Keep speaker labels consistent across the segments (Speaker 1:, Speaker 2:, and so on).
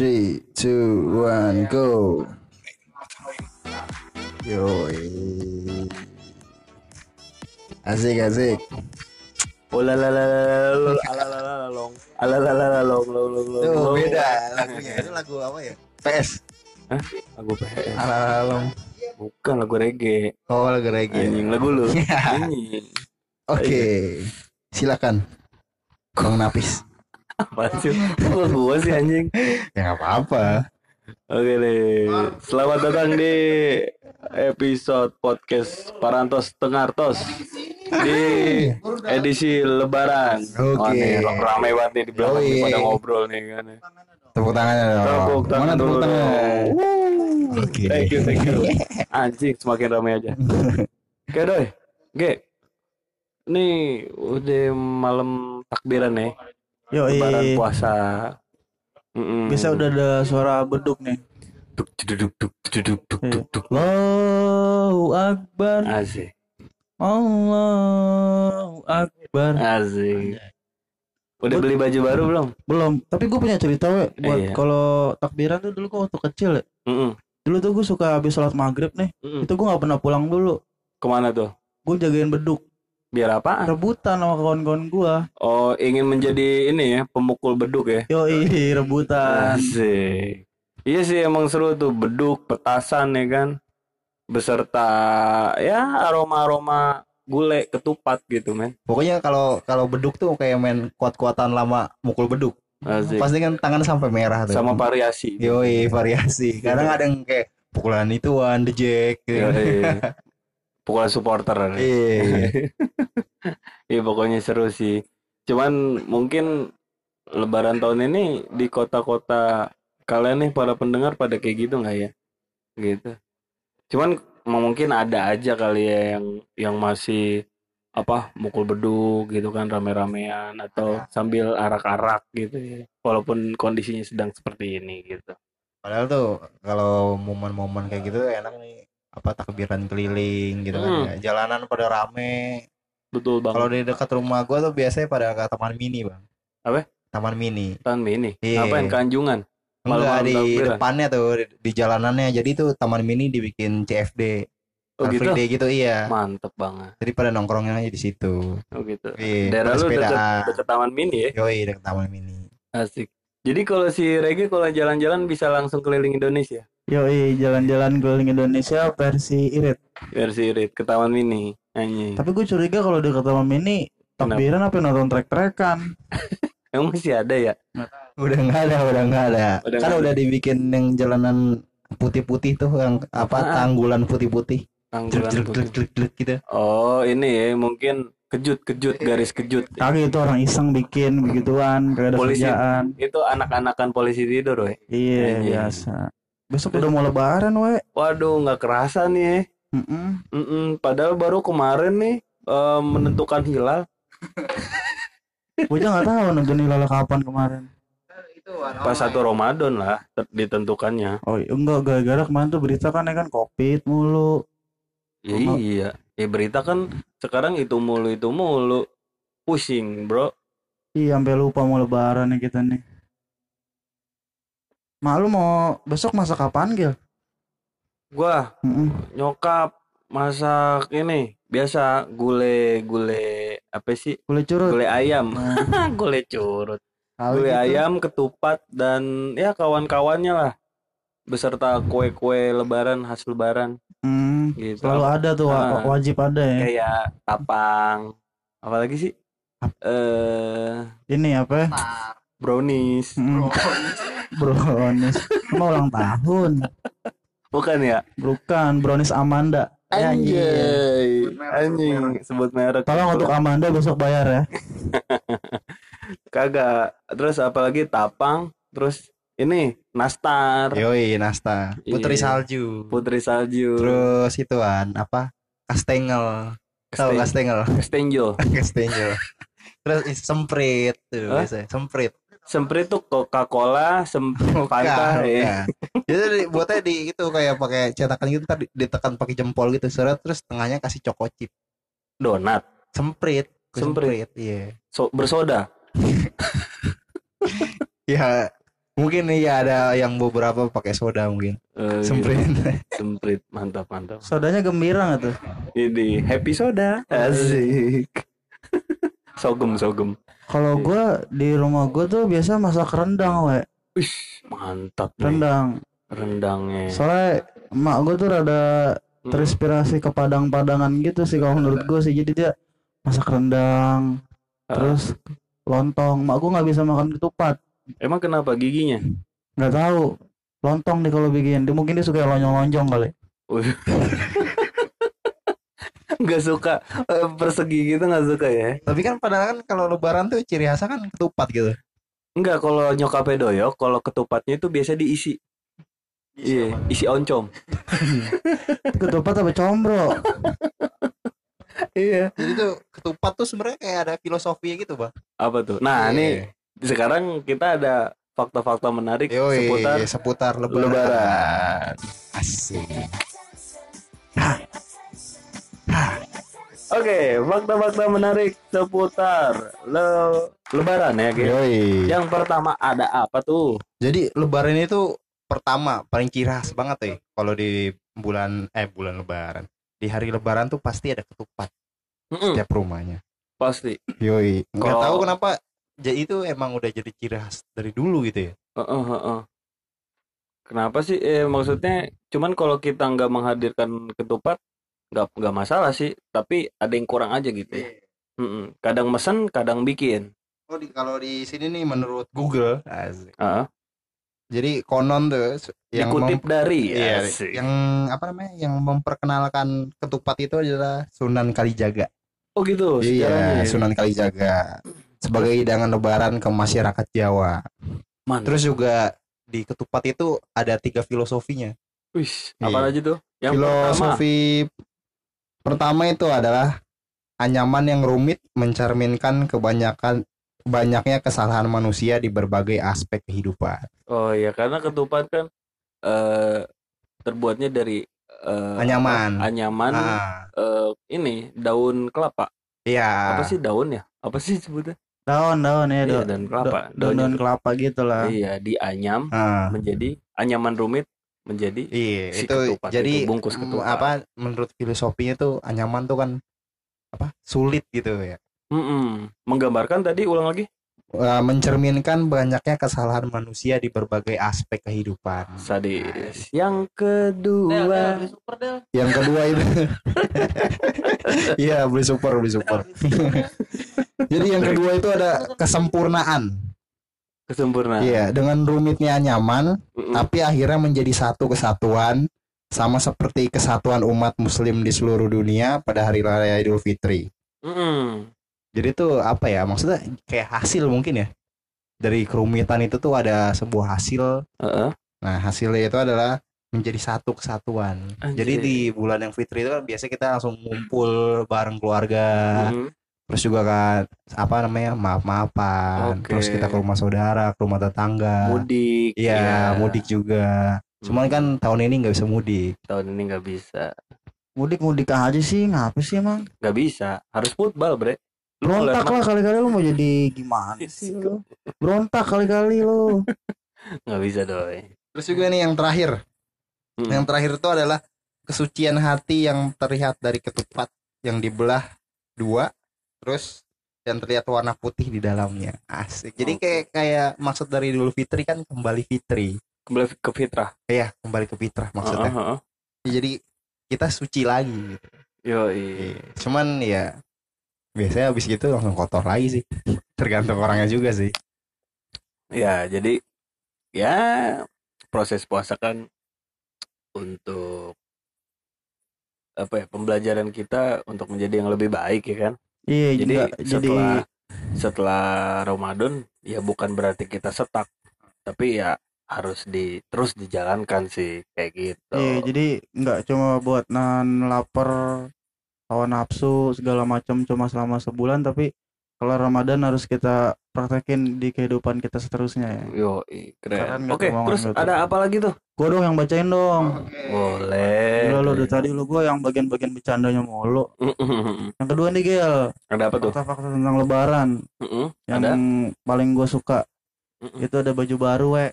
Speaker 1: Three, two, one, go. Yoi. Asik, asik.
Speaker 2: Oh la la la la la la ala la la la long ala la la la long long long long long.
Speaker 1: beda lagunya. Itu lagu apa ya? PS.
Speaker 2: Hah? Lagu PS
Speaker 1: Alalong.
Speaker 2: bukan lagu reggae
Speaker 1: Oh, lagu reggae.
Speaker 2: anjing lagu lu
Speaker 1: Oke. Silakan. Bang Napis.
Speaker 2: Apa sih Kok gua sih anjing
Speaker 1: Ya nggak apa-apa.
Speaker 2: Oke deh, selamat datang di episode podcast Parantos Tengartos di edisi Lebaran.
Speaker 1: Oke.
Speaker 2: Wah, nih, ramai banget nih di belakang nih pada ngobrol nih kan.
Speaker 1: Tepuk tangannya dong.
Speaker 2: Tepuk tangan
Speaker 1: Mana tepuk tangan? Oke.
Speaker 2: Thank you, thank you. Anjing, semakin ramai aja. Oke doi, Ge. Nih udah malam takbiran nih,
Speaker 3: Yo,
Speaker 2: lebaran puasa. Mm-mm.
Speaker 3: bisa udah ada suara beduk nih.
Speaker 2: Duk, duk, duk, duk, duk, duk, duk, duk.
Speaker 3: Allahu Akbar,
Speaker 2: Asik.
Speaker 3: Allahu Akbar.
Speaker 2: Asik. Udah beli baju baru belum?
Speaker 3: Belum, tapi gue punya cerita we buat
Speaker 2: Iya.
Speaker 3: kalau takbiran tuh dulu gue waktu kecil ya.
Speaker 2: Mm-mm.
Speaker 3: Dulu tuh gue suka habis sholat maghrib nih,
Speaker 2: Mm-mm.
Speaker 3: itu gue nggak pernah pulang dulu.
Speaker 2: Ke mana tuh?
Speaker 3: Gue jagain beduk,
Speaker 2: Biar apaan?
Speaker 3: rebutan sama kawan-kawan gue.
Speaker 2: Oh, ingin menjadi ini ya, pemukul beduk ya?
Speaker 3: Yo, rebutan.
Speaker 2: Asik. Iya sih emang seru tuh beduk, petasan ya kan. Beserta ya aroma-aroma gulai, ketupat gitu men.
Speaker 1: Pokoknya kalau kalau beduk tuh kayak main kuat-kuatan lama mukul beduk.
Speaker 2: Asik.
Speaker 1: Pasti kan tangan sampai merah tuh.
Speaker 2: Sama variasi.
Speaker 1: Yoi, variasi. Kadang ada yang kayak pukulan ituan, the jack gitu.
Speaker 2: Yoi. Pukulan supporter.
Speaker 1: Iya.
Speaker 2: Iya pokoknya seru sih. Cuman mungkin Lebaran tahun ini di kota-kota kalian nih para pendengar pada kayak gitu nggak ya? Gitu. Cuman mungkin ada aja kali ya yang yang masih apa mukul beduk gitu kan rame-ramean atau sambil arak-arak gitu ya. Walaupun kondisinya sedang seperti ini gitu.
Speaker 1: Padahal tuh kalau momen-momen kayak gitu enak nih apa takbiran keliling gitu kan
Speaker 2: Hmm.
Speaker 1: ya. Jalanan pada rame.
Speaker 2: Betul
Speaker 1: Kalau
Speaker 2: banget.
Speaker 1: di dekat rumah gua tuh biasanya pada ke taman mini, Bang.
Speaker 2: Apa?
Speaker 1: Taman mini.
Speaker 2: Tahun ini.
Speaker 1: Iya.
Speaker 2: Ngapain kanjungan?
Speaker 1: Enggak
Speaker 2: Malam-malam
Speaker 1: di
Speaker 2: takbiran.
Speaker 1: depannya tuh di, di jalanannya. Jadi tuh taman mini dibikin CFD.
Speaker 2: Oh
Speaker 1: Car
Speaker 2: gitu.
Speaker 1: Day gitu iya.
Speaker 2: Mantep banget.
Speaker 1: Jadi pada nongkrongnya aja di situ.
Speaker 2: Oh gitu.
Speaker 1: Iya,
Speaker 2: Daerah lu deket, deket taman mini ya?
Speaker 1: Yoi, dekat taman mini.
Speaker 2: Asik. Jadi kalau si Regi kalau jalan-jalan bisa langsung keliling Indonesia.
Speaker 3: Yo, jalan-jalan keliling Indonesia versi irit.
Speaker 2: Versi irit ke Taman Mini. Anjing.
Speaker 3: Tapi gue curiga kalau dekat taman mini takbiran apa nonton trek-trekan.
Speaker 2: Emang masih ada ya?
Speaker 1: Udah nggak ada, udah nggak ada.
Speaker 2: Udah
Speaker 1: kan udah dibikin yang jalanan putih-putih tuh yang apa
Speaker 2: Apaan?
Speaker 1: tanggulan putih-putih.
Speaker 2: Tanggulan
Speaker 1: Jelek
Speaker 2: putih.
Speaker 1: jelek jelek gitu.
Speaker 2: Oh ini ya mungkin kejut-kejut garis kejut.
Speaker 3: Kali itu orang iseng bikin begituan, gak ada
Speaker 2: Polisi.
Speaker 3: kerjaan.
Speaker 2: Itu anak-anakan polisi tidur, we.
Speaker 3: Iya, biasa. Besok udah mau lebaran, we.
Speaker 2: Waduh, nggak kerasa nih. ya.
Speaker 3: Mm-mm.
Speaker 2: Mm-mm, Padahal baru kemarin nih eh, menentukan hilal.
Speaker 3: Gue aja nggak tahu nonton hilal kapan kemarin.
Speaker 2: Pas satu Ramadan lah ditentukannya.
Speaker 3: Oh iya, enggak gara-gara kemarin tuh berita kan ya kan covid mulu.
Speaker 2: Ya,
Speaker 3: Oh.
Speaker 2: iya. Ya berita kan sekarang itu mulu itu mulu. Pusing, bro.
Speaker 3: Iya, sampai lupa mau lebaran nih kita nih. Malu mau besok masak apaan, Gil?
Speaker 2: Gua
Speaker 3: Mm-mm.
Speaker 2: nyokap masak ini biasa gule gule apa sih
Speaker 3: Boleh curut.
Speaker 2: gule ayam
Speaker 3: Nah,
Speaker 2: gule curut
Speaker 3: tahu
Speaker 2: gule
Speaker 3: gitu.
Speaker 2: ayam ketupat dan ya kawan-kawannya lah beserta kue-kue lebaran khas lebaran
Speaker 3: Hmm,
Speaker 2: gitu
Speaker 3: selalu ada tuh wa-
Speaker 2: Ah.
Speaker 3: wajib ada ya.
Speaker 2: kayak tapang apalagi sih eh
Speaker 3: Ini apa?
Speaker 2: Brownies
Speaker 3: Mm. brownies. Mau ulang tahun.
Speaker 2: bukan ya
Speaker 3: Bukan brownies Amanda. Ya, anjing.
Speaker 2: anjay anjing sebut merek
Speaker 3: Tolong untuk Amanda besok bayar ya.
Speaker 2: kagak terus apalagi tapang terus ini nastar
Speaker 1: Yoi, Nasta. Putri
Speaker 2: Iya.
Speaker 1: salju.
Speaker 2: putri salju
Speaker 1: Terus ituan apa? Kastengel. Tahu kastengel?
Speaker 2: Kestenjol
Speaker 1: Kastengel. Terus semprit tuh biasanya. Semprit.
Speaker 2: Semprit tuh Coca-Cola, sem Fanta ya.
Speaker 1: Jadi dibuatnya di itu kayak pakai cetakan gitu ntar di- ditekan pakai jempol gitu seret terus tengahnya kasih choco chip.
Speaker 2: Donat,
Speaker 1: Semprit.
Speaker 2: Semprit.
Speaker 1: Iya.
Speaker 2: so, bersoda.
Speaker 1: Ya Mungkin iya ada yang beberapa pakai soda mungkin.
Speaker 2: Eh,
Speaker 1: Semprit.
Speaker 2: gitu. Semprit, mantap mantap.
Speaker 3: Sodanya gembira nggak tuh?
Speaker 2: Ini happy soda. Asik. sogem sogem.
Speaker 3: Kalau gua di rumah gua tuh biasa masak rendang, we.
Speaker 2: Wih, mantap nih.
Speaker 3: Rendang.
Speaker 2: Rendangnya.
Speaker 3: Soalnya emak gua tuh rada
Speaker 2: Hmm.
Speaker 3: terinspirasi ke padang-padangan gitu sih kalau menurut gua sih. Jadi dia masak rendang,
Speaker 2: Ah.
Speaker 3: terus lontong. Mak gua nggak bisa makan ketupat.
Speaker 2: Emang kenapa giginya?
Speaker 3: Nggak tahu. Lontong nih kalau bikin. Dia mungkin dia suka lonjong-lonjong kali.
Speaker 2: Nggak suka eh, persegi gitu nggak suka ya?
Speaker 1: Tapi kan padahal kan kalau lebaran tuh ciri khasnya kan ketupat gitu.
Speaker 2: Enggak, kalau nyokapnya doyok, kalau ketupatnya itu biasa diisi. Iya, isi oncom.
Speaker 3: Ketupat apa combro?
Speaker 2: Iya.
Speaker 1: Jadi tuh ketupat tuh sebenarnya kayak ada filosofi gitu, Bang.
Speaker 2: Apa tuh? Nah,
Speaker 1: Iya.
Speaker 2: nih sekarang kita ada fakta-fakta menarik
Speaker 1: Yoi,
Speaker 2: seputar
Speaker 1: seputar lebaran.
Speaker 2: Lebaran.
Speaker 1: Asik.
Speaker 2: Oke, fakta-fakta menarik seputar le Lebaran ya, Ge.
Speaker 1: Yoi.
Speaker 2: Yang pertama ada apa tuh?
Speaker 1: Jadi lebaran itu pertama paling khas banget ya kalau di bulan eh bulan lebaran. Di hari lebaran tuh pasti ada ketupat
Speaker 2: Mm-mm,
Speaker 1: setiap rumahnya.
Speaker 2: pasti.
Speaker 1: Yoi. Nggak
Speaker 2: Kalau-
Speaker 1: tahu kenapa jadi itu emang udah jadi ciri khas dari dulu gitu ya.
Speaker 2: Heeh, heeh. Kenapa sih? Eh, maksudnya, cuman kalau kita nggak menghadirkan ketupat, nggak nggak masalah sih. Tapi ada yang kurang aja gitu. ya. Mm-mm. Kadang mesen, kadang bikin.
Speaker 1: Oh, di, kalau di sini nih menurut Google, asik.
Speaker 2: Heeh.
Speaker 1: jadi konon tuh yang
Speaker 2: Dikutip dari
Speaker 1: iya,
Speaker 2: asik.
Speaker 1: yang apa namanya? Yang memperkenalkan ketupat itu adalah Sunan Kalijaga.
Speaker 2: Oh gitu. sejarahnya
Speaker 1: Iya,
Speaker 2: ya.
Speaker 1: Sunan Kalijaga sebagai hidangan lebaran ke masyarakat Jawa.
Speaker 2: Mantap.
Speaker 1: Terus juga di ketupat itu ada tiga filosofinya.
Speaker 2: Wih, apa
Speaker 1: Iya.
Speaker 2: aja tuh? Yang
Speaker 1: Filosofi pertama itu adalah anyaman yang rumit mencerminkan kebanyakan banyaknya kesalahan manusia di berbagai aspek kehidupan.
Speaker 2: oh iya karena ketupat kan eh terbuatnya dari eh,
Speaker 1: Anyaman.
Speaker 2: apa? Anyaman
Speaker 1: Ah,
Speaker 2: eh, ini daun kelapa.
Speaker 1: iya.
Speaker 2: Apa sih daun ya? Apa sih sebutnya?
Speaker 3: Daun-daun ya,
Speaker 2: Iya,
Speaker 3: do-
Speaker 2: daun kelapa.
Speaker 3: daun-daun
Speaker 2: Daunnya tuh.
Speaker 3: kelapa gitu lah.
Speaker 2: Iya, dianyam
Speaker 1: Ah,
Speaker 2: menjadi anyaman rumit menjadi
Speaker 1: iya,
Speaker 2: si
Speaker 1: itu
Speaker 2: ketupat
Speaker 1: jadi
Speaker 2: itu, bungkus
Speaker 1: mm,
Speaker 2: ketupat.
Speaker 1: apa menurut filosofinya tuh anyaman tuh kan apa? sulit gitu ya.
Speaker 2: Mm-mm. menggambarkan tadi ulang lagi
Speaker 1: Eh, mencerminkan banyaknya kesalahan manusia di berbagai aspek kehidupan.
Speaker 2: sadis. Yang kedua
Speaker 1: Yang kedua itu Iya beli super beli super Jadi yang kedua itu ada kesempurnaan
Speaker 2: kesempurnaan.
Speaker 1: Iya dengan rumitnya nyaman Tapi akhirnya menjadi satu kesatuan Sama seperti kesatuan umat muslim di seluruh dunia Pada hari raya idul fitri
Speaker 2: Mm-mm.
Speaker 1: Jadi tuh apa ya maksudnya kayak hasil mungkin ya Dari kerumitan itu tuh ada sebuah hasil
Speaker 2: Heeh.
Speaker 1: Nah hasilnya itu adalah menjadi satu kesatuan. Jadi
Speaker 2: Anjir.
Speaker 1: di bulan yang fitri itu kan biasanya kita langsung ngumpul bareng keluarga,
Speaker 2: Mm-mm.
Speaker 1: Terus juga kan apa namanya maaf-maafan,
Speaker 2: Oke.
Speaker 1: terus kita ke rumah saudara, ke rumah tetangga.
Speaker 2: Mudik.
Speaker 1: Iya,
Speaker 2: ya.
Speaker 1: mudik juga. Cuman
Speaker 2: Hmm.
Speaker 1: kan tahun ini nggak bisa mudik.
Speaker 2: tahun ini nggak bisa.
Speaker 3: Mudik-mudik aja sih, ngapa sih emang?
Speaker 2: Nggak bisa. Harus football, Bre. Lu
Speaker 3: Berontak lah kali-kali lu mau jadi gimana sih lu? Berontak kali-kali lu.
Speaker 2: nggak bisa doi.
Speaker 1: Terus juga nih yang terakhir.
Speaker 2: Mm.
Speaker 1: Yang terakhir itu adalah kesucian hati yang terlihat dari ketupat yang dibelah dua, terus yang terlihat warna putih di dalamnya. Asik. Jadi kayak kayak maksud dari Idul Fitri kan kembali fitri.
Speaker 2: Kembali ke fitrah.
Speaker 1: Iya, kembali ke fitrah maksudnya.
Speaker 2: Heeh, heeh.
Speaker 1: Jadi kita suci lagi gitu.
Speaker 2: Yoi.
Speaker 1: Iya. Cuman ya biasanya habis gitu langsung kotor lagi sih. Tergantung orangnya juga sih.
Speaker 2: Ya, jadi ya proses puasa kan untuk apa ya pembelajaran kita untuk menjadi yang lebih baik ya kan.
Speaker 3: Iya,
Speaker 2: Jadi
Speaker 3: juga jadi
Speaker 2: setelah setelah Ramadan ya bukan berarti kita setak, tapi ya harus di terus dijalankan sih kayak gitu.
Speaker 3: Iya, jadi nggak cuma buat nahan lapar, hawa nafsu segala macam cuma selama sebulan, tapi kalau Ramadan harus kita praktekin di kehidupan kita seterusnya ya.
Speaker 2: Yo,
Speaker 3: Keren
Speaker 2: Oke,
Speaker 3: omongan
Speaker 2: terus ada apa lagi tuh?
Speaker 3: Gua dong yang bacain dong.
Speaker 2: Boleh.
Speaker 3: Gila lu dari tadi lu gua yang bagian-bagian bercandanya mulu. Yang kedua nih Gel,
Speaker 2: ada apa tuh?
Speaker 3: fakta-fakta tentang lebaran
Speaker 2: Mm-mm,
Speaker 3: yang
Speaker 2: Ada?
Speaker 3: paling gua suka
Speaker 2: Mm-mm.
Speaker 3: itu ada baju baru we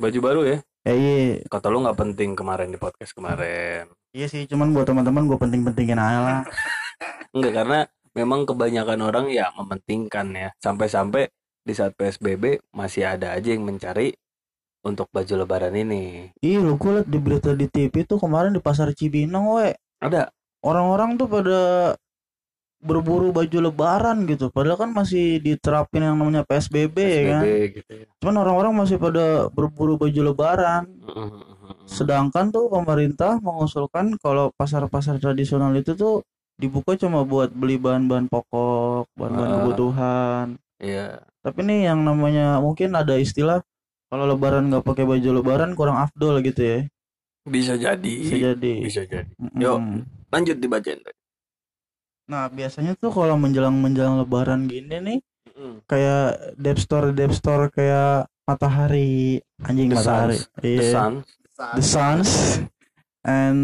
Speaker 2: Baju baru ya?
Speaker 3: Ya iya,
Speaker 2: Kata lu nggak penting kemarin di podcast kemarin.
Speaker 3: iya sih cuman buat teman-teman gue penting-pentingin aja lah.
Speaker 2: Enggak karena memang kebanyakan orang ya mementingkan ya. Sampai-sampai di saat PSBB masih ada aja yang mencari untuk baju lebaran ini.
Speaker 3: Iya lu gue liat di berita di TV tuh kemarin di pasar Cibinong we
Speaker 2: Ada
Speaker 3: orang-orang tuh pada berburu baju lebaran gitu padahal kan masih diterapin yang namanya PSBB, ya kan
Speaker 2: PSBB gitu ya.
Speaker 3: cuman orang-orang masih pada berburu baju lebaran sedangkan tuh pemerintah mengusulkan kalau pasar-pasar tradisional itu tuh dibuka cuma buat beli bahan-bahan pokok bahan-bahan
Speaker 2: Ah.
Speaker 3: kebutuhan
Speaker 2: Iya.
Speaker 3: tapi nih yang namanya mungkin ada istilah kalau lebaran nggak pakai baju lebaran kurang afdol gitu ya
Speaker 2: Bisa jadi.
Speaker 3: bisa jadi
Speaker 2: Bisa jadi.
Speaker 3: Mm-mm.
Speaker 2: Yuk. Lanjut dibacain.
Speaker 3: nah biasanya tuh kalau menjelang menjelang lebaran gini nih kayak dep store dep store kayak matahari anjing
Speaker 2: The
Speaker 3: matahari
Speaker 2: Suns.
Speaker 3: iya
Speaker 2: The Sun.
Speaker 3: The Suns and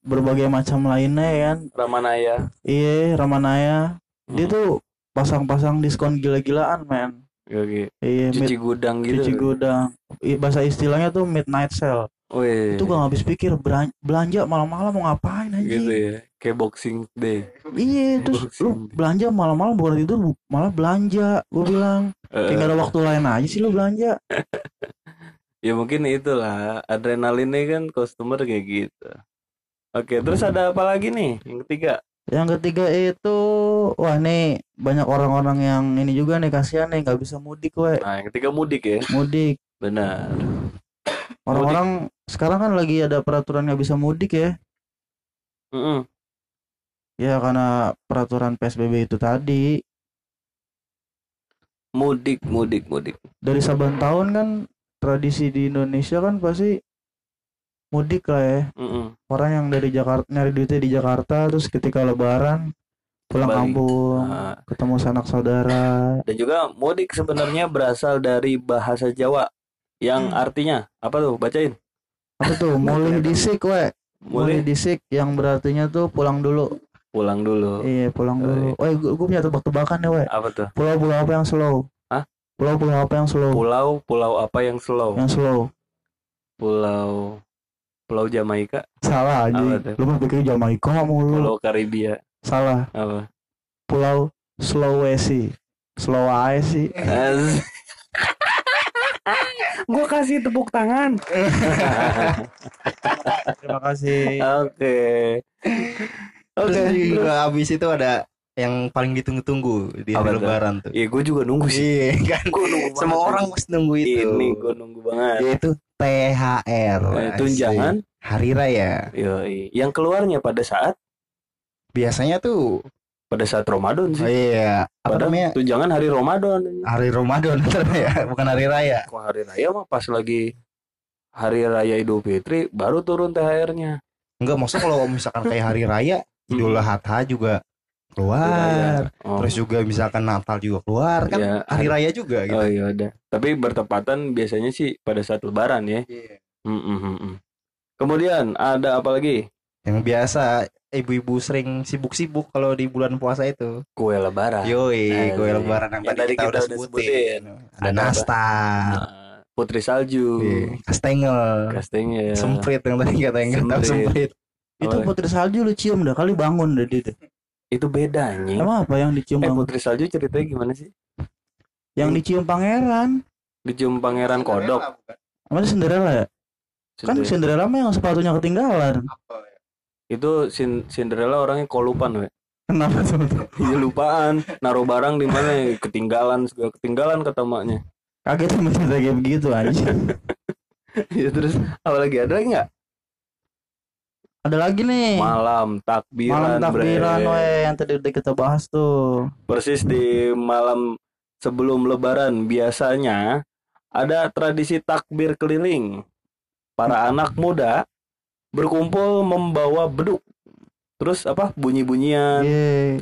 Speaker 3: berbagai macam lainnya ya kan
Speaker 2: Ramanaya.
Speaker 3: iya Ramanaya dia
Speaker 2: Hmm.
Speaker 3: tuh pasang-pasang diskon gila-gilaan men
Speaker 2: Oke.
Speaker 3: iya
Speaker 2: Cuci
Speaker 3: mid,
Speaker 2: gudang gitu.
Speaker 3: cuci gudang I- bahasa istilahnya tuh midnight sale
Speaker 2: Wih.
Speaker 3: itu gak habis pikir belanja malam-malam mau ngapain anjing
Speaker 2: gitu ya. Kayak Boxing Day.
Speaker 3: iya terus lu belanja malam-malam bukan tidur malah belanja gue bilang
Speaker 2: Eh,
Speaker 3: kayak gak ada waktu lain aja sih lu belanja
Speaker 2: ya mungkin itulah adrenalinnya kan customer kayak gitu. Oke, terus ada apa lagi nih? Yang ketiga.
Speaker 3: yang ketiga itu wah nih banyak orang-orang yang ini juga nih kasihan nih nggak bisa mudik we
Speaker 2: Nah, yang ketiga mudik ya.
Speaker 3: mudik
Speaker 2: Benar.
Speaker 3: orang-orang sekarang kan lagi ada peraturan nggak bisa mudik ya
Speaker 2: Mm-mm.
Speaker 3: ya karena peraturan PSBB itu tadi
Speaker 2: Mudik, mudik, mudik.
Speaker 3: dari saban tahun kan tradisi di Indonesia kan pasti mudik lah ya
Speaker 2: Mm-mm.
Speaker 3: orang yang dari Jakarta nyari duitnya di Jakarta terus ketika Lebaran pulang
Speaker 2: Kembali.
Speaker 3: kampung
Speaker 2: Nah,
Speaker 3: ketemu sanak saudara
Speaker 2: dan juga mudik sebenarnya berasal dari bahasa Jawa yang artinya apa tuh? Bacain.
Speaker 3: apa tuh mulih disik we mulih disik yang berartinya tuh pulang dulu
Speaker 2: pulang dulu.
Speaker 3: iya pulang dulu oh gue, punya tebak-tebakan ya we
Speaker 2: Apa tuh?
Speaker 3: pulau-pulau apa yang slow? Pulau-pulau apa yang slow
Speaker 2: Pulau, pulau apa yang slow?
Speaker 3: yang slow
Speaker 2: Pulau Pulau Jamaika,
Speaker 3: salah aja lu mah pikir Jamaika mulu
Speaker 2: Pulau Karibia.
Speaker 3: salah
Speaker 2: Apa?
Speaker 3: pulau Sulawesi Sulawesi
Speaker 2: Gua kasih tepuk tangan.
Speaker 3: terima kasih
Speaker 2: Oke. Oke.
Speaker 1: Terus
Speaker 2: terus.
Speaker 1: juga abis itu ada yang paling ditunggu-tunggu di
Speaker 2: Apa
Speaker 1: lebaran tuh.
Speaker 2: Iya, gue juga nunggu sih.
Speaker 1: Iya kan.
Speaker 2: Gue nunggu banget.
Speaker 1: Semua orang mesti nunggu itu.
Speaker 2: Ini gue nunggu banget.
Speaker 1: Yaitu THR.
Speaker 2: Eh, tunjangan.
Speaker 1: Hari raya.
Speaker 2: Yoi. Yang keluarnya pada saat
Speaker 1: Biasanya tuh
Speaker 2: pada saat Ramadan
Speaker 1: oh
Speaker 2: sih.
Speaker 1: iya, apa
Speaker 2: Padahal
Speaker 1: namanya?
Speaker 2: tunjangan hari Ramadan.
Speaker 1: Hari Ramadan ya, bukan hari raya.
Speaker 2: Kok hari raya mah pas lagi hari raya Idul Fitri baru turun THR-nya.
Speaker 1: Enggak, maksudnya kalau misalkan kayak hari raya, Idul Adha juga keluar.
Speaker 2: Oh.
Speaker 1: Terus juga misalkan Natal juga keluar kan
Speaker 2: Ya,
Speaker 1: hari raya juga gitu.
Speaker 2: Oh iya udah. Tapi bertepatan biasanya sih pada saat Lebaran ya.
Speaker 1: Iya.
Speaker 2: Mm, mm, mm, mm. Kemudian ada apa lagi?
Speaker 1: Yang biasa ibu-ibu sering sibuk-sibuk kalau di bulan puasa itu.
Speaker 2: Kue Lebaran.
Speaker 1: Yoi,
Speaker 2: Nah,
Speaker 1: kue
Speaker 2: iya.
Speaker 1: lebaran yang,
Speaker 2: Yang
Speaker 1: tadi kita,
Speaker 2: kita
Speaker 1: udah sebutin.
Speaker 2: sebutin.
Speaker 1: Ada
Speaker 2: Ada apa?
Speaker 1: nastar,
Speaker 2: Nah, Putri Salju.
Speaker 1: iya, kastengel,
Speaker 2: Kastengel.
Speaker 1: semprit yang tadi kata yang tahu
Speaker 2: Semprit.
Speaker 1: semprit.
Speaker 3: itu
Speaker 2: Oh.
Speaker 3: putri salju lu cium dah kali bangun dah dia tuh.
Speaker 2: Itu beda anjing.
Speaker 3: emang apa yang dicium
Speaker 2: Eh Putri Salju ceritanya gimana sih?
Speaker 3: yang dicium pangeran
Speaker 2: Dicium pangeran kodok.
Speaker 3: apa sih Cinderella ya kan Cinderella. Mah yang sepatunya ketinggalan
Speaker 2: Itu Cin- Cinderella orangnya kolupan, we.
Speaker 3: kenapa tuh
Speaker 2: Iya lupaan, naruh barang di mana ya, ketinggalan, segala ketinggalan kata maknya.
Speaker 3: kaget sama cerita kayak begitu aja
Speaker 2: ya terus apa lagi ada lagi nggak?
Speaker 3: Ada lagi nih
Speaker 2: Malam takbiran,
Speaker 3: malam takbiran
Speaker 2: bre.
Speaker 3: we yang tadi udah kita bahas tuh
Speaker 2: Persis di malam sebelum lebaran biasanya ada tradisi takbir keliling. Para anak muda berkumpul membawa beduk. Terus apa? Bunyi-bunyian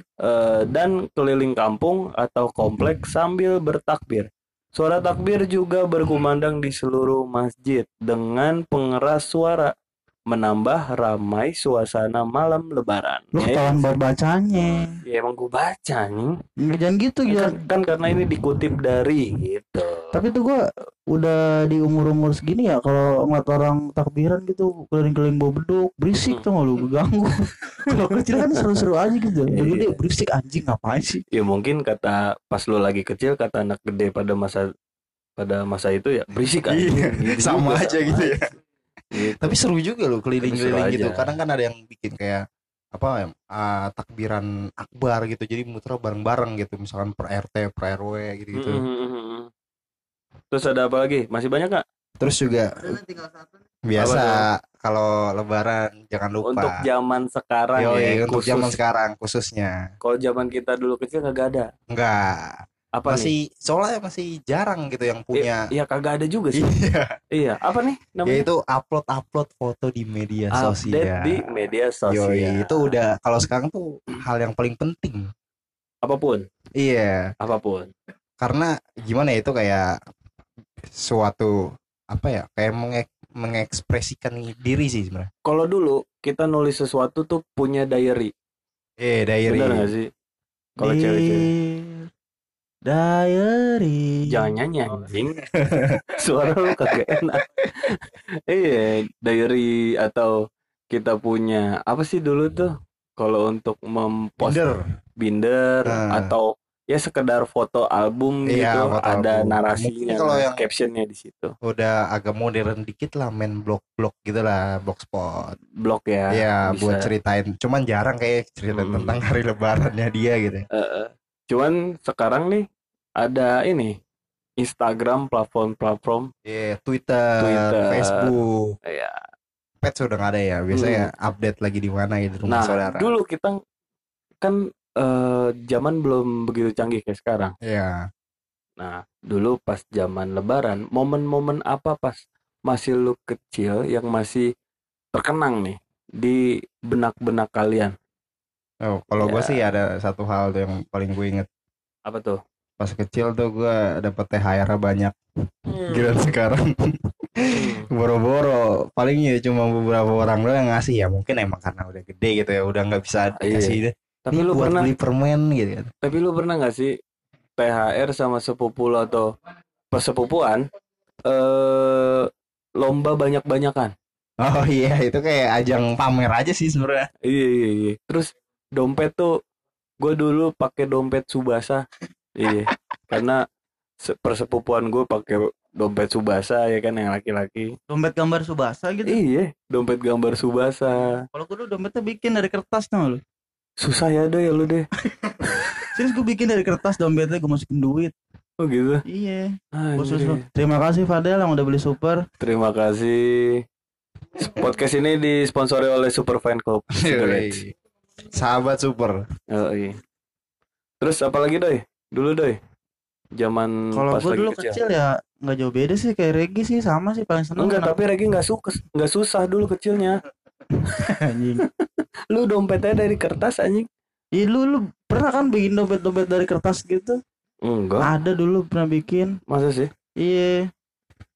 Speaker 2: eh, dan keliling kampung atau komplek sambil bertakbir. Suara takbir juga berkumandang di seluruh masjid dengan pengeras suara. Menambah ramai suasana malam lebaran.
Speaker 3: Lu
Speaker 2: Ya,
Speaker 3: ketahuan buat bacanya.
Speaker 2: ya emang gue baca nih.
Speaker 3: Jangan gitu
Speaker 2: Kan,
Speaker 3: jangan.
Speaker 2: kan karena ini dikutip dari gitu.
Speaker 3: Tapi tuh gua udah di umur-umur segini ya kalau ngeliat orang takbiran gitu keliling-keliling bawa beduk berisik
Speaker 2: Hmm.
Speaker 3: tuh nggak lu ganggu. kalau kecil kan seru-seru aja gitu. Gede
Speaker 2: iya.
Speaker 3: berisik anjing ngapain sih?
Speaker 2: Ya mungkin kata pas lu lagi kecil kata anak gede pada masa pada masa itu ya berisik kan.
Speaker 1: Iya, sama aja gitu ya.
Speaker 2: Gitu.
Speaker 1: Tapi seru juga loh keliling-keliling gitu.
Speaker 2: aja.
Speaker 1: Kadang kan ada yang bikin kayak apa ya, ah, takbiran akbar gitu. Jadi muter bareng-bareng gitu. Misalkan per RT, per RW gitu gitu.
Speaker 2: Mm-mm. Terus ada apa lagi? Masih banyak nggak?
Speaker 1: Terus juga biasa kalau lebaran jangan lupa.
Speaker 2: Untuk zaman sekarang
Speaker 1: Yoi,
Speaker 2: ya,
Speaker 1: untuk
Speaker 2: khusus.
Speaker 1: zaman sekarang khususnya.
Speaker 2: Kalau zaman kita dulu kecil kagak ada.
Speaker 1: Enggak.
Speaker 2: Apa nih?
Speaker 1: Masih soalnya masih jarang gitu yang punya.
Speaker 2: Iya kagak ada juga sih.
Speaker 1: Iya.
Speaker 2: iya. Apa nih namanya?
Speaker 1: Yaitu upload-upload foto di media
Speaker 2: Update
Speaker 1: sosial.
Speaker 2: di media sosial.
Speaker 1: Yoi, itu udah kalau sekarang tuh hal yang paling penting.
Speaker 2: apa pun,
Speaker 1: Iya,
Speaker 2: apa pun.
Speaker 1: karena gimana ya itu kayak suatu apa ya kayak menge- mengekspresikan diri sih sebenarnya.
Speaker 2: Kalau dulu kita nulis sesuatu tuh punya diary.
Speaker 1: Eh, diary.
Speaker 2: Benar nggak sih? Kalau
Speaker 3: Dear
Speaker 2: cewek-cewek
Speaker 3: Diary.
Speaker 2: jangan nyanyi anjing. Suara lu kagak enak. Iya, diary atau kita punya apa sih dulu tuh? Kalau untuk mempost
Speaker 1: Binder.
Speaker 2: binder
Speaker 1: Nah.
Speaker 2: atau ya sekedar foto album
Speaker 1: Iya,
Speaker 2: gitu
Speaker 1: foto
Speaker 2: ada
Speaker 1: album.
Speaker 2: narasinya
Speaker 1: kalau yang-
Speaker 2: captionnya di situ
Speaker 1: Udah agak modern dikit lah main blog-blog gitu lah, blogspot.
Speaker 2: blog ya
Speaker 1: Iya,
Speaker 2: bisa.
Speaker 1: buat ceritain. Cuman jarang kayak cerita
Speaker 2: Hmm.
Speaker 1: tentang hari lebarannya dia gitu.
Speaker 2: Eh, eh. Cuman sekarang nih ada ini Instagram platform-platform
Speaker 1: Iya, Twitter,
Speaker 2: Twitter.
Speaker 1: Facebook.
Speaker 2: ya
Speaker 1: Pet sudah nggak ada ya. Biasanya update lagi di mana gitu rumah
Speaker 2: nah
Speaker 1: saudara.
Speaker 2: dulu kita kan eh, zaman belum begitu canggih kayak sekarang
Speaker 1: Iya.
Speaker 2: nah dulu pas zaman lebaran momen-momen apa pas masih lu kecil yang masih terkenang nih di benak-benak kalian
Speaker 1: Oh, kalau gue
Speaker 2: Ya.
Speaker 1: sih ada satu hal tuh yang paling gue inget
Speaker 2: apa tuh
Speaker 1: pas kecil tuh gue dapet THR banyak. Gila sekarang
Speaker 2: Hmm.
Speaker 1: boro-boro paling ya cuma beberapa orang doang yang ngasih ya mungkin emang karena udah gede gitu ya udah nggak bisa
Speaker 2: Iya.
Speaker 1: dikasih deh.
Speaker 2: tapi
Speaker 1: Ini
Speaker 2: lu
Speaker 1: buat
Speaker 2: pernah
Speaker 1: beli permen gitu kan.
Speaker 2: Tapi lu pernah nggak sih THR sama sepupu lo atau persepupuan eh lomba banyak-banyakan?
Speaker 1: Oh iya itu kayak ajang pamer aja sih sebenarnya.
Speaker 2: Iya iya iya. Terus dompet tuh gue dulu pakai dompet Subasa. iya. Karena se- persepupuan gue pakai dompet Subasa ya kan yang laki-laki.
Speaker 3: Dompet gambar Subasa gitu.
Speaker 2: Iya, dompet gambar Subasa.
Speaker 3: Kalau gue dulu dompetnya bikin dari kertas tau lu.
Speaker 2: Susah ya deh ya lu deh.
Speaker 3: Serius gue bikin dari kertas dompetnya gue masukin duit.
Speaker 2: Oh gitu.
Speaker 3: Iya. Khusus. Terima kasih Fadel yang udah beli super.
Speaker 2: Terima kasih. Podcast ini disponsori oleh Superfine Club.
Speaker 1: Sahabat super.
Speaker 2: Oh, iya. Terus apa lagi doi? Dulu doi. Zaman
Speaker 3: Kalau
Speaker 2: pas
Speaker 3: gue dulu kecil ya nggak jauh beda sih kayak Regi sih sama sih paling seneng
Speaker 2: Enggak, tapi Regi nggak suka, nggak susah dulu kecilnya.
Speaker 3: anjing.
Speaker 2: Lu dompetnya dari kertas anjing?
Speaker 3: Ih lu lu pernah kan bikin dompet-dompet dari kertas gitu?
Speaker 2: Enggak.
Speaker 3: Ada dulu pernah bikin.
Speaker 2: Masa sih?
Speaker 3: Iya.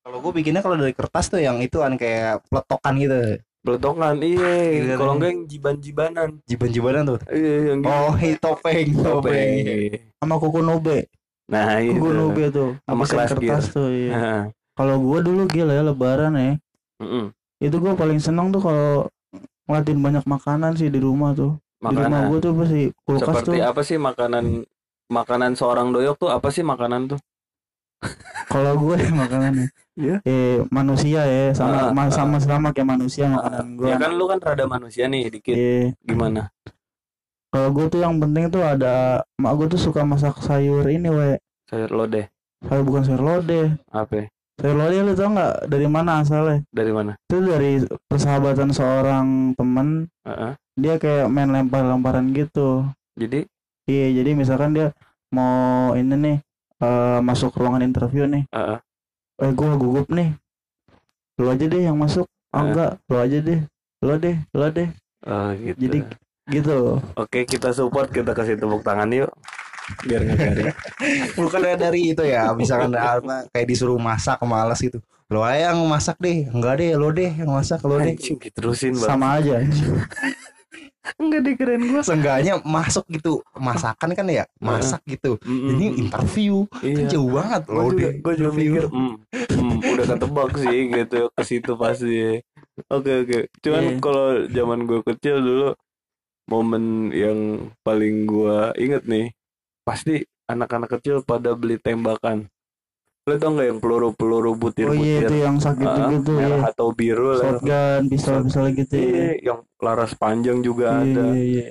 Speaker 1: Kalau gue bikinnya kalau dari kertas tuh yang itu kan kayak peletokan gitu.
Speaker 2: Beletongan, iya.
Speaker 1: Iya,
Speaker 2: Kalau
Speaker 1: iya.
Speaker 2: enggak yang jiban-jibanan.
Speaker 1: Jiban-jibanan tuh.
Speaker 2: Iya, yang gitu.
Speaker 1: Oh, hi, topeng, topeng.
Speaker 3: Sama kuku nobe.
Speaker 2: Nah, itu.
Speaker 3: Kuku nobe tuh.
Speaker 2: Sama
Speaker 3: Desain
Speaker 2: kelas
Speaker 3: kertas tuh. Iya.
Speaker 2: Nah,
Speaker 3: Kalau gua dulu gila ya lebaran ya.
Speaker 2: mm-mm.
Speaker 3: Itu gua paling seneng tuh kalau ngeliatin banyak makanan sih di rumah tuh. Di rumah
Speaker 2: Makanan.
Speaker 3: gua tuh pasti kulkas
Speaker 2: Seperti
Speaker 3: tuh.
Speaker 2: apa sih makanan makanan seorang doyok tuh apa sih makanan tuh?
Speaker 3: Kalau gue makanannya.
Speaker 2: Iya.
Speaker 3: Eh manusia ya sama
Speaker 2: Ah,
Speaker 3: ma-
Speaker 2: ah.
Speaker 3: sama sama kayak manusia makanan gua.
Speaker 2: Ya kan lu kan rada manusia nih dikit.
Speaker 3: Iya.
Speaker 2: Gimana?
Speaker 3: Kalau gue tuh yang penting tuh ada mak gue tuh suka masak sayur ini we.
Speaker 2: Sayur lodeh.
Speaker 3: Sayur bukan sayur lodeh.
Speaker 2: Apa?
Speaker 3: Sayur lodeh lu tau nggak dari mana asalnya?
Speaker 2: Dari mana?
Speaker 3: Itu dari persahabatan seorang temen.
Speaker 2: Heeh.
Speaker 3: Dia kayak main lempar-lemparan gitu.
Speaker 2: Jadi
Speaker 3: Iya jadi misalkan dia mau ini nih eh, masuk ruangan interview nih.
Speaker 2: Heeh.
Speaker 3: Eh gue gugup nih. Lu aja deh yang masuk. Oh
Speaker 2: Heeh.
Speaker 3: enggak, lu aja deh. Lu deh, lu deh.
Speaker 2: Oh gitu.
Speaker 3: Jadi gitu.
Speaker 2: Oke kita support kita kasih tepuk tangan yuk biar nggak garing.
Speaker 1: Bukannya dari itu ya, misalkan apa, kayak disuruh masak malas gitu. lo aja yang masak deh enggak deh lo deh yang masak lo deh
Speaker 2: Anjing diterusin bang.
Speaker 3: sama aja
Speaker 2: Enggak dikeren gua.
Speaker 1: seenggaknya masuk gitu masakan kan ya masak gitu ini interview kan
Speaker 2: iya.
Speaker 1: jauh banget
Speaker 2: Gue
Speaker 1: lo
Speaker 2: juga,
Speaker 1: deh
Speaker 2: gua juga
Speaker 1: interview.
Speaker 2: mikir, hmm, hmm, udah ketebak sih gitu ke situ pasti. Oke oke. Cuman
Speaker 3: Iya.
Speaker 2: kalau zaman gue kecil dulu momen yang paling gua inget nih, pasti anak-anak kecil pada beli tembakan. Lo tau nggak yang peluru-peluru
Speaker 3: oh iya
Speaker 2: butir-butir
Speaker 3: itu yang sakit
Speaker 2: Ah,
Speaker 3: gitu ya
Speaker 2: merah atau biru lah.
Speaker 3: shotgun pistol pistol gitu ya
Speaker 2: Iya, yang laras panjang juga
Speaker 3: Iya,
Speaker 2: ada.
Speaker 3: iya, iya.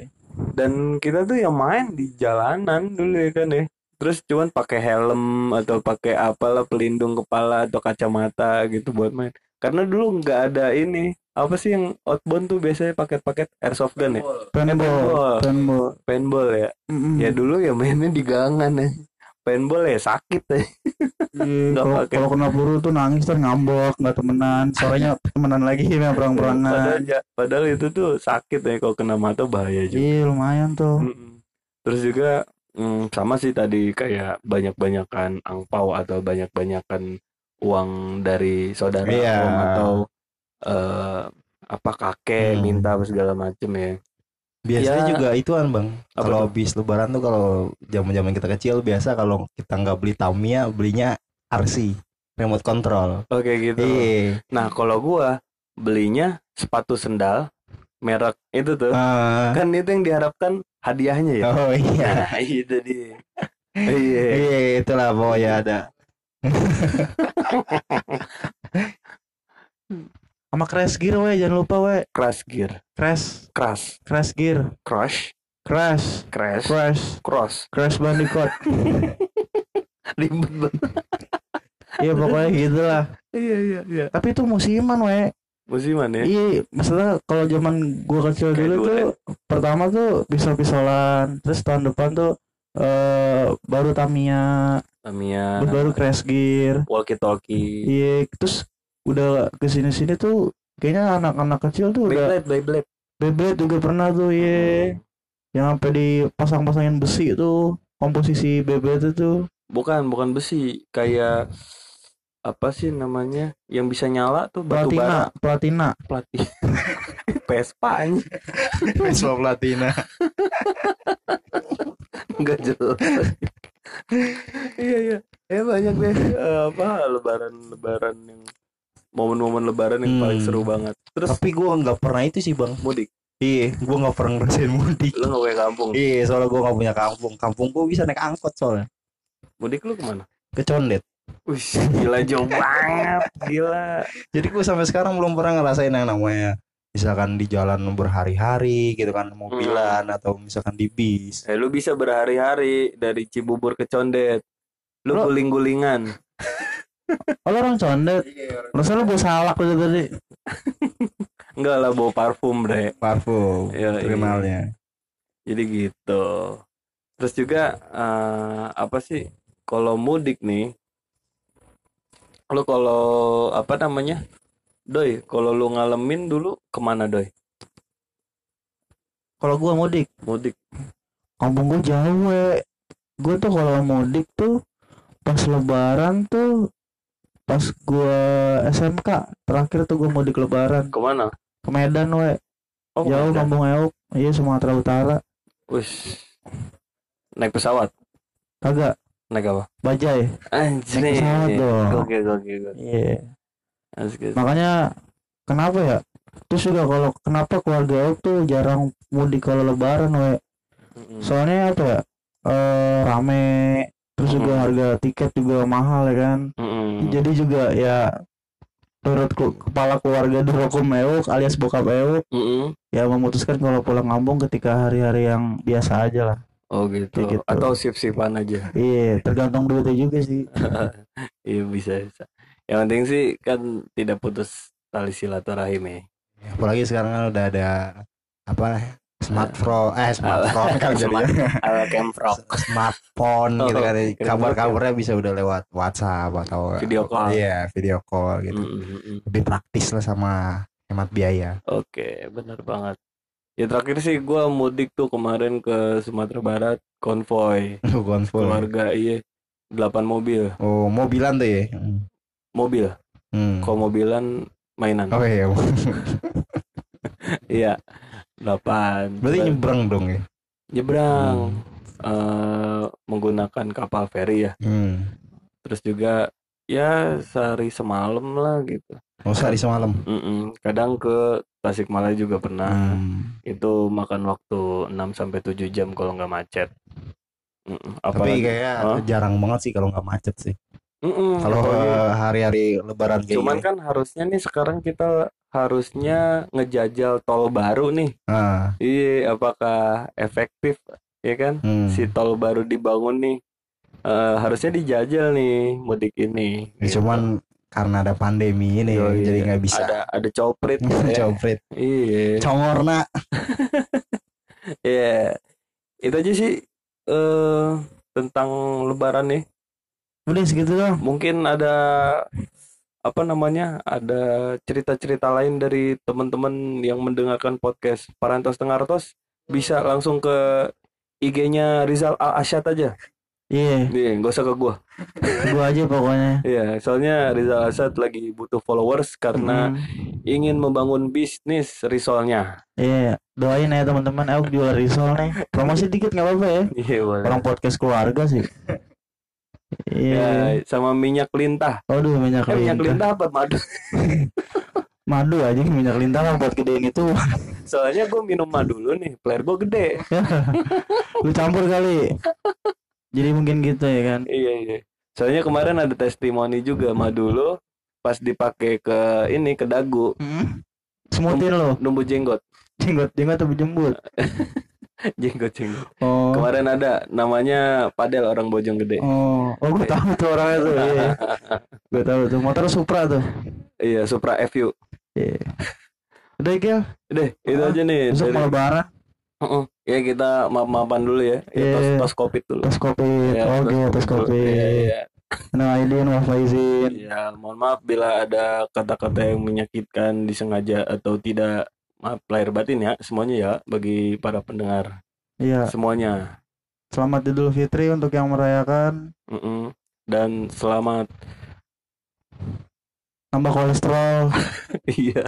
Speaker 2: Dan kita tuh yang main di jalanan dulu ya kan ya. Terus cuman pakai helm atau pakai apalah pelindung kepala atau kacamata gitu buat main. Karena dulu nggak ada ini. Apa sih yang outbound tuh biasanya paket-paket airsoft gun ya?
Speaker 3: paintball
Speaker 2: Paintball.
Speaker 3: paintball
Speaker 2: Paintball ya.
Speaker 3: Mm-mm.
Speaker 2: Ya dulu ya mainnya di gangan ya. Paintball ya sakit ya.
Speaker 3: Kalau kalau kena peluru tuh nangis tuh ngambek nggak temenan sorenya temenan lagi ya perang perangan
Speaker 2: Padahal, ya- padahal itu tuh sakit ya kalau kena mata bahaya juga.
Speaker 3: iya lumayan tuh
Speaker 2: Mm-mm. Terus juga mm, sama sih tadi kayak banyak-banyakan angpau atau banyak-banyakan uang dari saudara
Speaker 1: Iya.
Speaker 2: om atau eh, apa kakek
Speaker 1: Hmm.
Speaker 2: minta segala macem ya.
Speaker 1: Biasanya
Speaker 2: Ya.
Speaker 1: juga ituan bang kalau habis lebaran tuh kalau zaman zaman kita kecil biasa kalau kita nggak beli Tamiya belinya RC remote control
Speaker 2: Oke gitu.
Speaker 1: iya
Speaker 2: Nah kalau gua belinya sepatu sendal merek itu tuh
Speaker 1: Ah.
Speaker 2: kan itu yang diharapkan hadiahnya ya.
Speaker 1: oh iya
Speaker 2: Nah, itu dia. Iya.
Speaker 1: iya itulah pokoknya ada
Speaker 3: sama crash gear we jangan lupa we
Speaker 2: Crash gear,
Speaker 3: crash.
Speaker 2: Crash,
Speaker 3: crash gear.
Speaker 2: Crush,
Speaker 3: crash.
Speaker 2: Crash,
Speaker 3: crash.
Speaker 2: Cross.
Speaker 3: crash bandicoot.
Speaker 2: Ribet banget.
Speaker 3: iya pokoknya gitu lah
Speaker 2: Iya iya iya.
Speaker 3: tapi itu musiman we
Speaker 2: Musiman ya.
Speaker 3: iya masalah kalau zaman gua kecil
Speaker 2: Kayak
Speaker 3: dulu
Speaker 2: dulu
Speaker 3: tuh pertama tuh pistol-pistolan terus tahun depan tuh eh baru Tamiya
Speaker 2: Tamiya,
Speaker 3: baru crash gear.
Speaker 2: Walkie talkie,
Speaker 3: iya terus udah ke sini sini tuh kayaknya anak-anak kecil tuh udah
Speaker 2: Beyblade, Beyblade.
Speaker 3: Beyblade juga pernah tuh iya yang sampai dipasang-pasangin besi tuh komposisi Beyblade itu
Speaker 2: Bukan, bukan besi, kayak apa sih namanya? Yang bisa nyala tuh batu
Speaker 3: platina
Speaker 2: bara
Speaker 3: platina
Speaker 2: pelatih. Vespa anjing.
Speaker 1: Vespa Platina
Speaker 2: Enggak jelas. iya iya. Ya banyak deh eh, apa lebaran-lebaran yang momen-momen lebaran yang paling
Speaker 1: Hmm.
Speaker 2: seru banget. Terus
Speaker 1: tapi gua nggak pernah itu sih bang
Speaker 2: mudik.
Speaker 1: iya gua nggak pernah ngerasain mudik
Speaker 2: Lu nggak punya kampung.
Speaker 1: iya soalnya gua nggak punya kampung kampung gua bisa naik angkot soalnya
Speaker 2: Mudik lu ke mana?
Speaker 1: ke Condet
Speaker 2: Wih, gila jauh banget, gila.
Speaker 1: jadi gua sampai sekarang belum pernah ngerasain yang namanya misalkan di jalan berhari-hari gitu kan mobilan atau misalkan di bis
Speaker 2: Eh, lu bisa berhari-hari dari Cibubur ke Condet. Lu
Speaker 3: Lu-
Speaker 2: guling-gulingan.
Speaker 3: Oh orang condet masa lu bawa salak lu tadi
Speaker 2: Enggak lah bawa parfum, Bre.
Speaker 1: parfum
Speaker 2: Iya,
Speaker 1: terkenalnya
Speaker 2: Jadi gitu. Terus juga eh, apa sih? Kalau mudik nih, lu kalau apa namanya? Doi, kalau lu ngalamin dulu ke mana doi?
Speaker 3: kalau gua mudik
Speaker 2: Mudik.
Speaker 3: kampung gua jauh we gua tuh kalau mudik tuh pas lebaran tuh pas gua SMK terakhir tuh gua mudik lebaran
Speaker 2: Ke mana?
Speaker 3: ke Medan we
Speaker 2: Oh,
Speaker 3: jauh
Speaker 2: Medan.
Speaker 3: kampung Euk iya Sumatera Utara
Speaker 2: Wis. Naik pesawat.
Speaker 3: kagak
Speaker 2: Naik apa?
Speaker 3: bajai
Speaker 2: Anjir.
Speaker 3: Naik pesawat dong.
Speaker 2: Oke, oke, oke.
Speaker 3: iya makanya kenapa ya terus juga kalau kenapa keluarga Euk tuh jarang mudik kalau lebaran we soalnya apa ya eh rame terus juga
Speaker 2: Mm.
Speaker 3: harga tiket juga mahal ya kan
Speaker 2: Mm-mm.
Speaker 3: jadi juga ya turut ke- kepala keluarga Durokum Euk alias bokap Euk
Speaker 2: Mm-mm.
Speaker 3: ya memutuskan kalau pulang kampung ketika hari-hari yang biasa aja lah
Speaker 2: Oh gitu.
Speaker 3: Gitu.
Speaker 2: Atau sip-sipan aja.
Speaker 3: iya tergantung duitnya juga sih
Speaker 2: Iya bisa bisa. Yang penting sih kan tidak putus tali silaturahim ya.
Speaker 1: apalagi sekarang kan udah ada apa smartphone eh smartphone kan
Speaker 2: Kemprok.
Speaker 1: smartphone gitu
Speaker 2: Oh,
Speaker 1: kan
Speaker 2: keren
Speaker 1: kabar-kabarnya bisa udah lewat WhatsApp atau
Speaker 2: Video call.
Speaker 1: iya video call gitu
Speaker 2: Mm, mm, mm.
Speaker 1: lebih praktis lah sama hemat biaya
Speaker 2: Oke, benar banget. Ya terakhir sih gua mudik tuh kemarin ke Sumatera Barat konvoy
Speaker 1: konvoy
Speaker 2: keluarga iya delapan mobil
Speaker 1: oh mobilan tuh ya
Speaker 2: mobil
Speaker 1: Hmm.
Speaker 2: Kalau mobilan mainan.
Speaker 1: Oh iya.
Speaker 2: Iya. 8.
Speaker 1: Berarti nyebrang dong ya.
Speaker 2: nyebrang
Speaker 1: Hmm.
Speaker 2: eh, menggunakan kapal feri ya.
Speaker 1: Hmm.
Speaker 2: Terus juga ya sehari semalam lah gitu.
Speaker 1: Oh sehari semalam.
Speaker 2: Mm-mm. Kadang ke Tasikmalaya juga pernah.
Speaker 1: Hmm.
Speaker 2: Itu makan waktu 6 sampai 7 jam kalau nggak macet. Mm-mm.
Speaker 1: Tapi
Speaker 2: Apalagi
Speaker 1: kayak
Speaker 2: Hah?
Speaker 1: jarang banget sih kalau nggak macet sih.
Speaker 2: Mm-mm.
Speaker 1: Kalau eh, hari-hari lebaran kayak
Speaker 2: cuman
Speaker 1: gini.
Speaker 2: kan harusnya nih sekarang kita harusnya ngejajal tol baru nih.
Speaker 1: Ah,
Speaker 2: Iya, apakah efektif ya kan?
Speaker 1: hmm.
Speaker 2: Si tol baru dibangun nih. eh, harusnya dijajal nih mudik ini.
Speaker 1: Ya,
Speaker 2: gitu.
Speaker 1: Cuman karena ada pandemi ini
Speaker 2: Yoi,
Speaker 1: jadi nggak bisa.
Speaker 2: Ada ada coprit ya.
Speaker 1: Coprit.
Speaker 2: Iya.
Speaker 1: Congorna.
Speaker 2: Iya. Itu aja sih eh tentang lebaran nih.
Speaker 3: Udah segitu doang.
Speaker 2: Mungkin ada apa namanya? Ada cerita-cerita lain dari teman-teman yang mendengarkan podcast Parantos Tengartos bisa langsung ke IG-nya Rizal Al Asyad aja.
Speaker 3: Iya,
Speaker 2: Nih, gak usah ke gua.
Speaker 3: gua aja pokoknya.
Speaker 2: Iya, soalnya Rizal Al Asyad lagi butuh followers karena
Speaker 3: Hmm.
Speaker 2: ingin membangun bisnis risolnya.
Speaker 3: Iya, doain ya teman-teman. Aku jual risol nih. Promosi dikit nggak apa-apa ya.
Speaker 2: Iya, boleh.
Speaker 3: Orang podcast keluarga sih. Iya.
Speaker 2: Ya, sama minyak lintah.
Speaker 3: Aduh minyak
Speaker 2: Eh, minyak
Speaker 3: lintah.
Speaker 2: apa madu?
Speaker 3: Madu aja minyak lintah kan buat gedein itu.
Speaker 2: Soalnya gue minum madu dulu nih, player gue gede.
Speaker 3: Lu campur kali. Jadi mungkin gitu ya kan.
Speaker 2: Iya iya. Soalnya kemarin ada testimoni juga madu lo pas dipakai ke ini ke dagu
Speaker 3: Semutin lo.
Speaker 2: numbu jenggot,
Speaker 3: Jenggot, jenggot atau jembut.
Speaker 2: jenggot jenggot.
Speaker 3: Oh.
Speaker 2: Kemarin ada namanya Padel orang Bojong Gede.
Speaker 3: Oh, oh gue tahu tuh orangnya tuh. Iya. gue tahu tuh. Motor Supra tuh.
Speaker 2: Iya Supra FU.
Speaker 3: Iya. Udah Gil,
Speaker 2: Deh itu
Speaker 3: Ah,
Speaker 2: aja nih.
Speaker 3: besok
Speaker 2: dari-
Speaker 3: mau lebaran.
Speaker 2: Heeh. Ya kita maaf-maafan dulu ya. Ya, tos,
Speaker 3: Iya.
Speaker 2: tos covid dulu.
Speaker 3: Tes kopi.
Speaker 2: Ya,
Speaker 3: Oke,
Speaker 2: dulu.
Speaker 3: kopi.
Speaker 2: Iya, iya.
Speaker 3: Nah, Aidin, Mas Faizin.
Speaker 2: Ya, mohon maaf bila ada kata-kata yang menyakitkan disengaja atau tidak. Maaf lahir batin ya semuanya ya bagi para pendengar
Speaker 3: Iya,
Speaker 2: semuanya.
Speaker 3: selamat Idul Fitri untuk yang merayakan.
Speaker 2: Mm-mm. Dan selamat
Speaker 3: Tambah kolesterol.
Speaker 2: iya.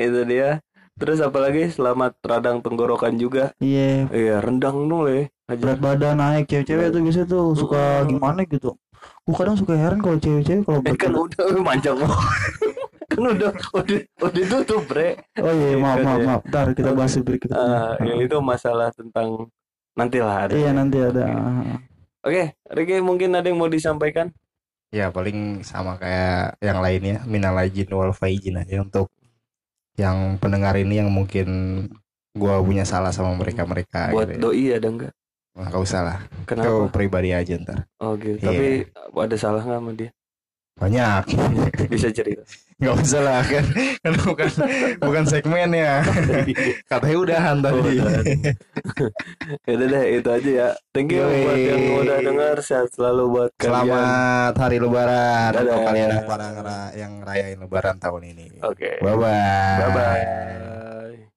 Speaker 2: Itu dia. Terus apalagi selamat radang tenggorokan juga.
Speaker 3: Iya,
Speaker 2: Iya, rendang dulu ya.
Speaker 3: berat badan naik cewek-cewek tuh biasanya tuh suka gimana gitu. Gue kadang suka heran kalau cewek-cewek kalau
Speaker 2: Eh
Speaker 3: berat
Speaker 2: kan
Speaker 3: badan-
Speaker 2: udah manjang. kan udah udah udah tutup, Bre.
Speaker 3: Oh iya, maaf
Speaker 2: Kan
Speaker 3: maaf
Speaker 2: ya.
Speaker 3: maaf. Ntar kita bahas di berikutnya.
Speaker 2: Ah, ya itu masalah tentang nantilah ada.
Speaker 3: Iya nanti ada.
Speaker 2: Oke, Ricky mungkin ada yang mau disampaikan?
Speaker 1: Ya paling sama kayak yang lainnya minal aijin wal faizin aja untuk yang pendengar ini yang mungkin gua punya salah sama mereka-mereka
Speaker 2: Buat
Speaker 1: gitu ya.
Speaker 2: doi ada enggak?
Speaker 1: Nah, Nggak usah lah. Itu
Speaker 2: Kenapa?
Speaker 1: pribadi aja ntar.
Speaker 2: Oh gitu.
Speaker 1: Iya.
Speaker 2: Tapi ada salah nggak sama dia?
Speaker 1: Banyak.
Speaker 2: Bisa cerita.
Speaker 1: Nggak usah lah kan. Kan bukan bukan segmennya. Katanya udahan tadi.
Speaker 2: Ya udah deh, itu aja ya. Thank you
Speaker 1: Yoi.
Speaker 2: buat yang udah dengar. Sehat selalu buat kalian.
Speaker 1: Selamat hari lebaran
Speaker 2: Dadah.
Speaker 1: untuk kalian yang ngera- yang rayain lebaran tahun ini.
Speaker 2: Oke.
Speaker 1: Bye bye.
Speaker 2: Bye bye.